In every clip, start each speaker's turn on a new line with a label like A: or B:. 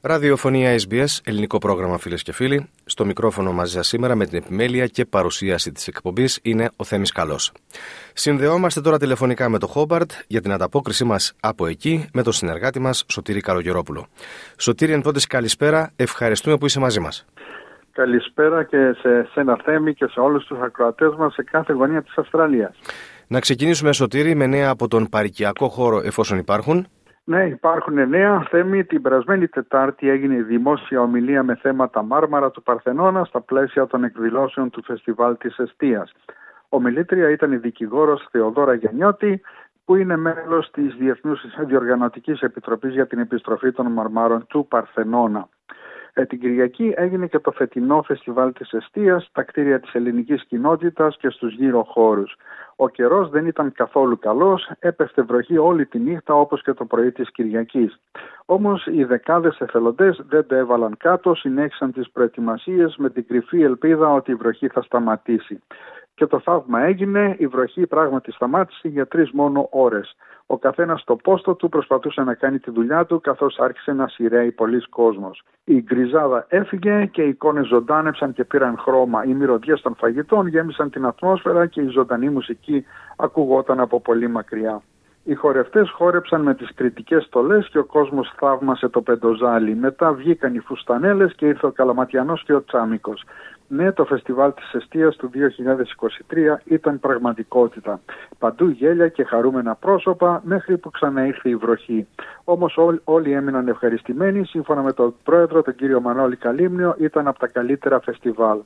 A: Ραδιοφωνία SBS, ελληνικό πρόγραμμα φίλες και φίλοι. Στο μικρόφωνο μαζί σας σήμερα με την επιμέλεια και παρουσίαση της εκπομπής είναι ο Θέμης Καλός. Συνδεόμαστε τώρα τηλεφωνικά με το Χόμπαρτ για την ανταπόκρισή μας από εκεί με τον συνεργάτη μας Σωτήρη Καλογερόπουλο. Σωτήρη, εν πρώτης καλησπέρα, ευχαριστούμε που είσαι μαζί μας.
B: Καλησπέρα και σε σένα Θέμη και σε όλους τους ακροατές μας σε κάθε γωνία της Αυστραλίας.
A: Να ξεκινήσουμε, Σωτήρη, με νέα από τον παρικιακό χώρο, εφόσον υπάρχουν.
B: Ναι, υπάρχουν νέα. Θέμη, την περασμένη Τετάρτη έγινε η δημόσια ομιλία με θέματα Μάρμαρα του Παρθενώνα στα πλαίσια των εκδηλώσεων του Φεστιβάλ της Εστίας. Ομιλήτρια ήταν η δικηγόρος Θεοδόρα Γενιώτη, που είναι μέλος της Διεθνούς Διοργανωτικής Επιτροπής για την Επιστροφή των Μαρμάρων του Παρθενώνα. Ε, την Κυριακή έγινε και το φετινό φεστιβάλ της Εστίας στα κτίρια της ελληνικής κοινότητας και στους γύρω χώρους. Ο καιρός δεν ήταν καθόλου καλός, έπεφτε βροχή όλη τη νύχτα όπως και το πρωί της Κυριακής. Όμως οι δεκάδες εθελοντές δεν το έβαλαν κάτω, συνέχισαν τις προετοιμασίες με την κρυφή ελπίδα ότι η βροχή θα σταματήσει. Και το θαύμα έγινε, η βροχή πράγματι σταμάτησε για τρεις μόνο ώρες. Ο καθένας στο πόστο του προσπαθούσε να κάνει τη δουλειά του, καθώς άρχισε να σειραίει πολλοί κόσμος. Η γκριζάδα έφυγε και οι εικόνες ζωντάνεψαν και πήραν χρώμα. Οι μυρωδιές των φαγητών γέμισαν την ατμόσφαιρα και η ζωντανή μουσική ακουγόταν από πολύ μακριά. Οι χορευτές χόρεψαν με τις κριτικές στολές και ο κόσμος θαύμασε το πεντοζάλι. Μετά βγήκαν οι φουστανέλες και ήρθε ο Καλαματιανός και ο Τσάμικος. Ναι, το φεστιβάλ της Εστίας του 2023 ήταν πραγματικότητα. Παντού γέλια και χαρούμενα πρόσωπα μέχρι που ξαναήρθε η βροχή. Όμως όλοι έμειναν ευχαριστημένοι. Σύμφωνα με τον πρόεδρο, τον κύριο Μανώλη Καλύμνιο, ήταν από τα καλύτερα φεστιβάλ.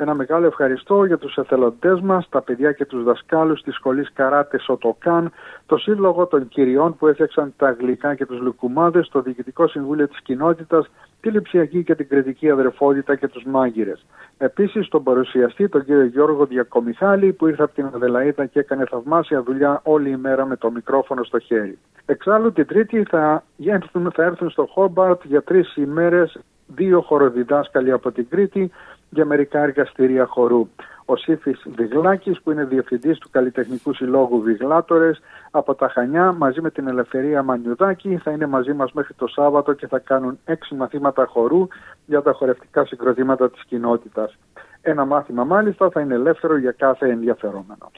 B: Ένα μεγάλο ευχαριστώ για τους εθελοντές μας, τα παιδιά και τους δασκάλους της σχολής Καράτες Σοτοκάν, το σύλλογο των κυριών που έφτιαξαν τα γλυκά και τους λουκουμάδες, το Διοικητικό Συμβούλιο της Κοινότητας, τη λειψιακή και την κριτική αδερφότητα και τους μάγειρες. Επίσης τον παρουσιαστή, τον κύριο Γιώργο Διακομιχάλη, που ήρθε από την Αδελαίδα και έκανε θαυμάσια δουλειά όλη η μέρα με το μικρόφωνο στο χέρι. Εξάλλου την Τρίτη θα έρθουν, θα έρθουν στο Χόμπαρτ για τρεις ημέρες δύο χοροδιδάσκαλοι από την Κρήτη για μερικά εργαστήρια χορού. Ο Σύφης Βιγλάκης, που είναι διευθυντής του Καλλιτεχνικού Συλλόγου Βιγλάτορες από τα Χανιά, μαζί με την Ελευθερία Μανιουδάκη, θα είναι μαζί μας μέχρι το Σάββατο και θα κάνουν έξι μαθήματα χορού για τα χορευτικά συγκροτήματα της κοινότητας. Ένα μάθημα μάλιστα θα είναι ελεύθερο για κάθε ενδιαφερόμενο.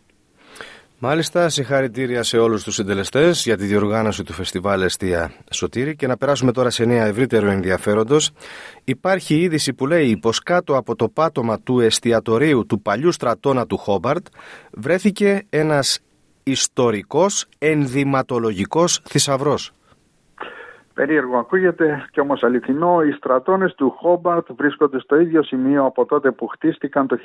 A: Μάλιστα, συγχαρητήρια σε όλους τους συντελεστές για τη διοργάνωση του Φεστιβάλ Εστία Σωτήρη και να περάσουμε τώρα σε νέα ευρύτερο ενδιαφέροντος. Υπάρχει είδηση που λέει πως κάτω από το πάτωμα του εστιατορίου του παλιού στρατόνα του Χόμπαρτ βρέθηκε ένας ιστορικός ενδυματολογικός θησαυρός.
B: Περίεργο ακούγεται και όμως αληθινό, οι στρατώνες του Χόμπαρτ βρίσκονται στο ίδιο σημείο από τότε που χτίστηκαν το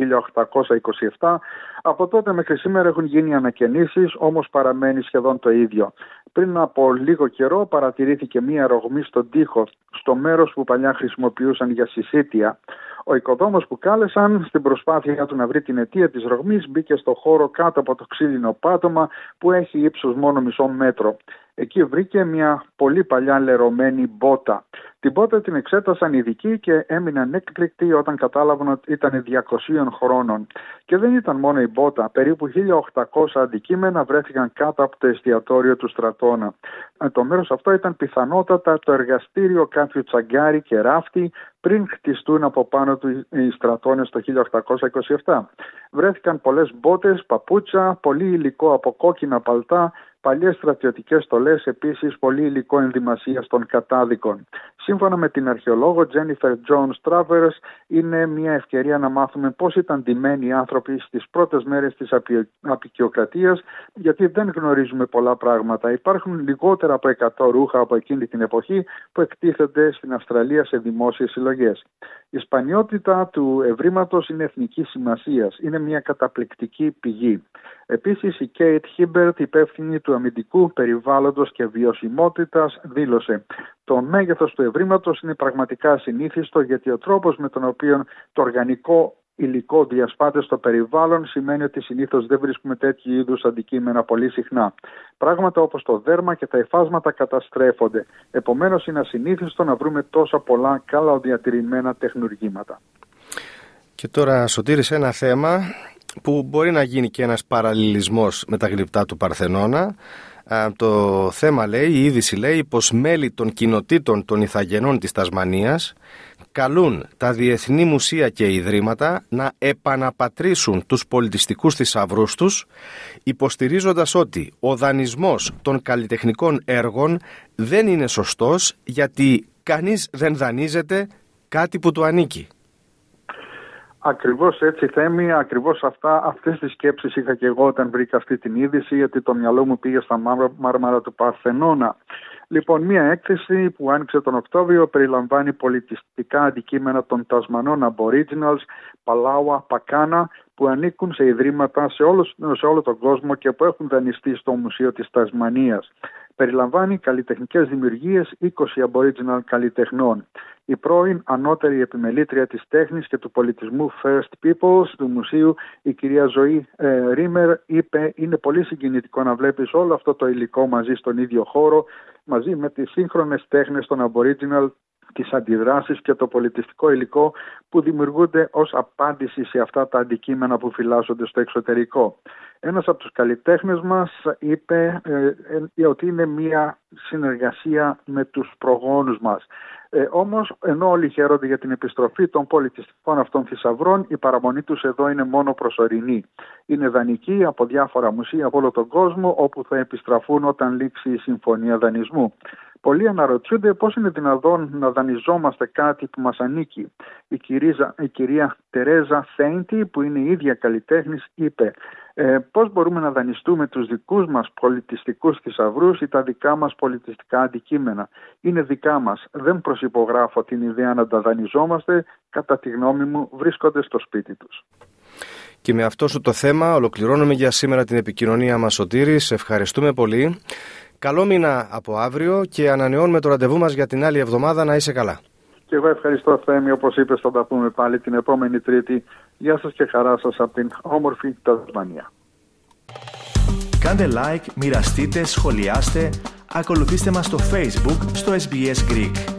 B: 1827. Από τότε μέχρι σήμερα έχουν γίνει ανακαινήσεις, όμως παραμένει σχεδόν το ίδιο. Πριν από λίγο καιρό παρατηρήθηκε μία ρογμή στον τοίχο, στο μέρος που παλιά χρησιμοποιούσαν για συσίτια. Ο οικοδόμος που κάλεσαν στην προσπάθεια του να βρει την αιτία της ρογμής μπήκε στο χώρο κάτω από το ξύλινο πάτωμα που έχει ύψος μόνο μισό μέτρο. Εκεί βρήκε μια πολύ παλιά λερωμένη μπότα. Την μπότα την εξέτασαν οι ειδικοί και έμειναν έκπληκτοι όταν κατάλαβαν ότι ήταν 200 χρόνων. Και δεν ήταν μόνο η μπότα, περίπου 1800 αντικείμενα βρέθηκαν κάτω από το εστιατόριο του Στρατόνα. Ε, το μέρος αυτό ήταν πιθανότατα το εργαστήριο κάποιου τσαγκάρι και ράφτη πριν χτιστούν από πάνω του οι στρατώνες το 1827. Βρέθηκαν πολλές μπότες, παπούτσα, πολύ υλικό από κόκκινα παλτά, παλιές στρατιωτικές στολές, επίσης πολύ υλικό ενδυμασία των κατάδικων. Σύμφωνα με την αρχαιολόγο Jennifer Jones Travers, είναι μια ευκαιρία να μάθουμε πώς ήταν ντυμένοι οι άνθρωποι στις πρώτες μέρες της απεικιοκρατίας, γιατί δεν γνωρίζουμε πολλά πράγματα. Υπάρχουν λιγότερα από 100 ρούχα από εκείνη την εποχή που εκτίθενται στην Αυστραλία σε δημόσιες συλλογές. Η σπανιότητα του ευρήματος είναι εθνική σημασίας. Είναι μια καταπληκτική πηγή. Επίσης, η Kate Hibbert, υπεύθυνη του αμυντικού περιβάλλοντος και βιωσιμότητας δήλωσε «Το μέγεθος του ευρήματος είναι πραγματικά συνήθιστο γιατί ο τρόπος με τον οποίο το οργανικό υλικό διασπάται στο περιβάλλον σημαίνει ότι συνήθως δεν βρίσκουμε τέτοιου είδους αντικείμενα πολύ συχνά. Πράγματα όπως το δέρμα και τα υφάσματα καταστρέφονται. Επομένως είναι ασυνήθιστο να βρούμε τόσα πολλά καλά διατηρημένα τεχνουργήματα.
A: Και τώρα σωτήρισε ένα θέμα που μπορεί να γίνει και ένας παραλληλισμός με τα γλυπτά του Παρθενώνα. Το θέμα λέει, η είδηση λέει πως μέλη των κοινοτήτων των Ιθαγενών της Τασμανίας καλούν τα διεθνή μουσεία και ιδρύματα να επαναπατρίσουν τους πολιτιστικούς θησαυρούς τους υποστηρίζοντας ότι ο δανεισμός των καλλιτεχνικών έργων δεν είναι σωστός γιατί κανείς δεν δανείζεται κάτι που του ανήκει.
B: Ακριβώς έτσι θέμη, ακριβώς αυτά, αυτές τις σκέψεις είχα και εγώ όταν βρήκα αυτή την είδηση γιατί το μυαλό μου πήγε στα μάρμαρα του Παρθενώνα. Λοιπόν, μία έκθεση που άνοιξε τον Οκτώβριο περιλαμβάνει πολιτιστικά αντικείμενα των Τασμανών Aboriginals, Παλάουα, Πακάνα, που ανήκουν σε ιδρύματα σε όλο, σε όλο τον κόσμο και που έχουν δανειστεί στο Μουσείο της Τασμανίας. Περιλαμβάνει καλλιτεχνικές δημιουργίες 20 Aboriginal καλλιτεχνών. Η πρώην ανώτερη επιμελήτρια της τέχνης και του πολιτισμού First Peoples του Μουσείου, η κυρία Ζωή ε, Ρίμερ, είπε «Είναι πολύ συγκινητικό να βλέπεις όλο αυτό το υλικό μαζί στον ίδιο χώρο, μαζί με τις σύγχρονες τέχνες των Aboriginal τις αντιδράσεις και το πολιτιστικό υλικό που δημιουργούνται ως απάντηση σε αυτά τα αντικείμενα που φυλάσσονται στο εξωτερικό. Ένας από τους καλλιτέχνες μας είπε ε, ε, ότι είναι μια συνεργασία με τους προγόνους μας. Ε, Όμως, ενώ όλοι χαίρονται για την επιστροφή των πολιτιστικών αυτών θησαυρών, η παραμονή τους εδώ είναι μόνο προσωρινή. Είναι δανεική από διάφορα μουσεία από όλο τον κόσμο, όπου θα επιστραφούν όταν λήξει η συμφωνία δανεισμού. Πολλοί αναρωτιούνται πώς είναι δυνατόν να δανειζόμαστε κάτι που μας ανήκει. Η, κυρία, η κυρία Τερέζα Σέιντι, που είναι η ίδια καλλιτέχνης, είπε ε, πώς μπορούμε να δανειστούμε τους δικούς μας πολιτιστικούς θησαυρούς ή τα δικά μας πολιτιστικά αντικείμενα. Είναι δικά μας. Δεν προσυπογράφω την ιδέα να τα δανειζόμαστε. Κατά τη γνώμη μου βρίσκονται στο σπίτι τους.
A: Και με αυτό σου το θέμα ολοκληρώνουμε για σήμερα την επικοινωνία μας Σωτήρης. Σε ευχαριστούμε πολύ. Καλό μήνα από αύριο και ανανεώνουμε το ραντεβού μας για την άλλη εβδομάδα να είσαι καλά.
B: Και εγώ ευχαριστώ Θέμη, όπως είπες θα τα πούμε πάλι την επόμενη Τρίτη. Γεια σας και χαρά σας από την όμορφη Τασμανία.
C: Κάντε like, μοιραστείτε, σχολιάστε, ακολουθήστε μας στο Facebook στο SBS Greek.